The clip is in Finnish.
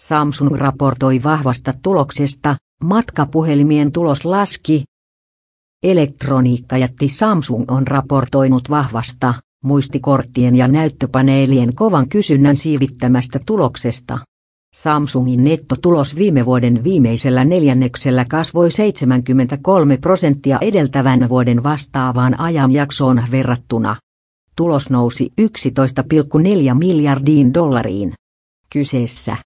Samsung raportoi vahvasta tuloksesta, matkapuhelimien tulos laski. Elektroniikkajätti Samsung on raportoinut vahvasta, muistikorttien ja näyttöpaneelien kovan kysynnän siivittämästä tuloksesta. Samsungin nettotulos viime vuoden viimeisellä neljänneksellä kasvoi 73 prosenttia edeltävän vuoden vastaavaan ajanjaksoon verrattuna. Tulos nousi 11,4 miljardiin dollariin. Kyseessä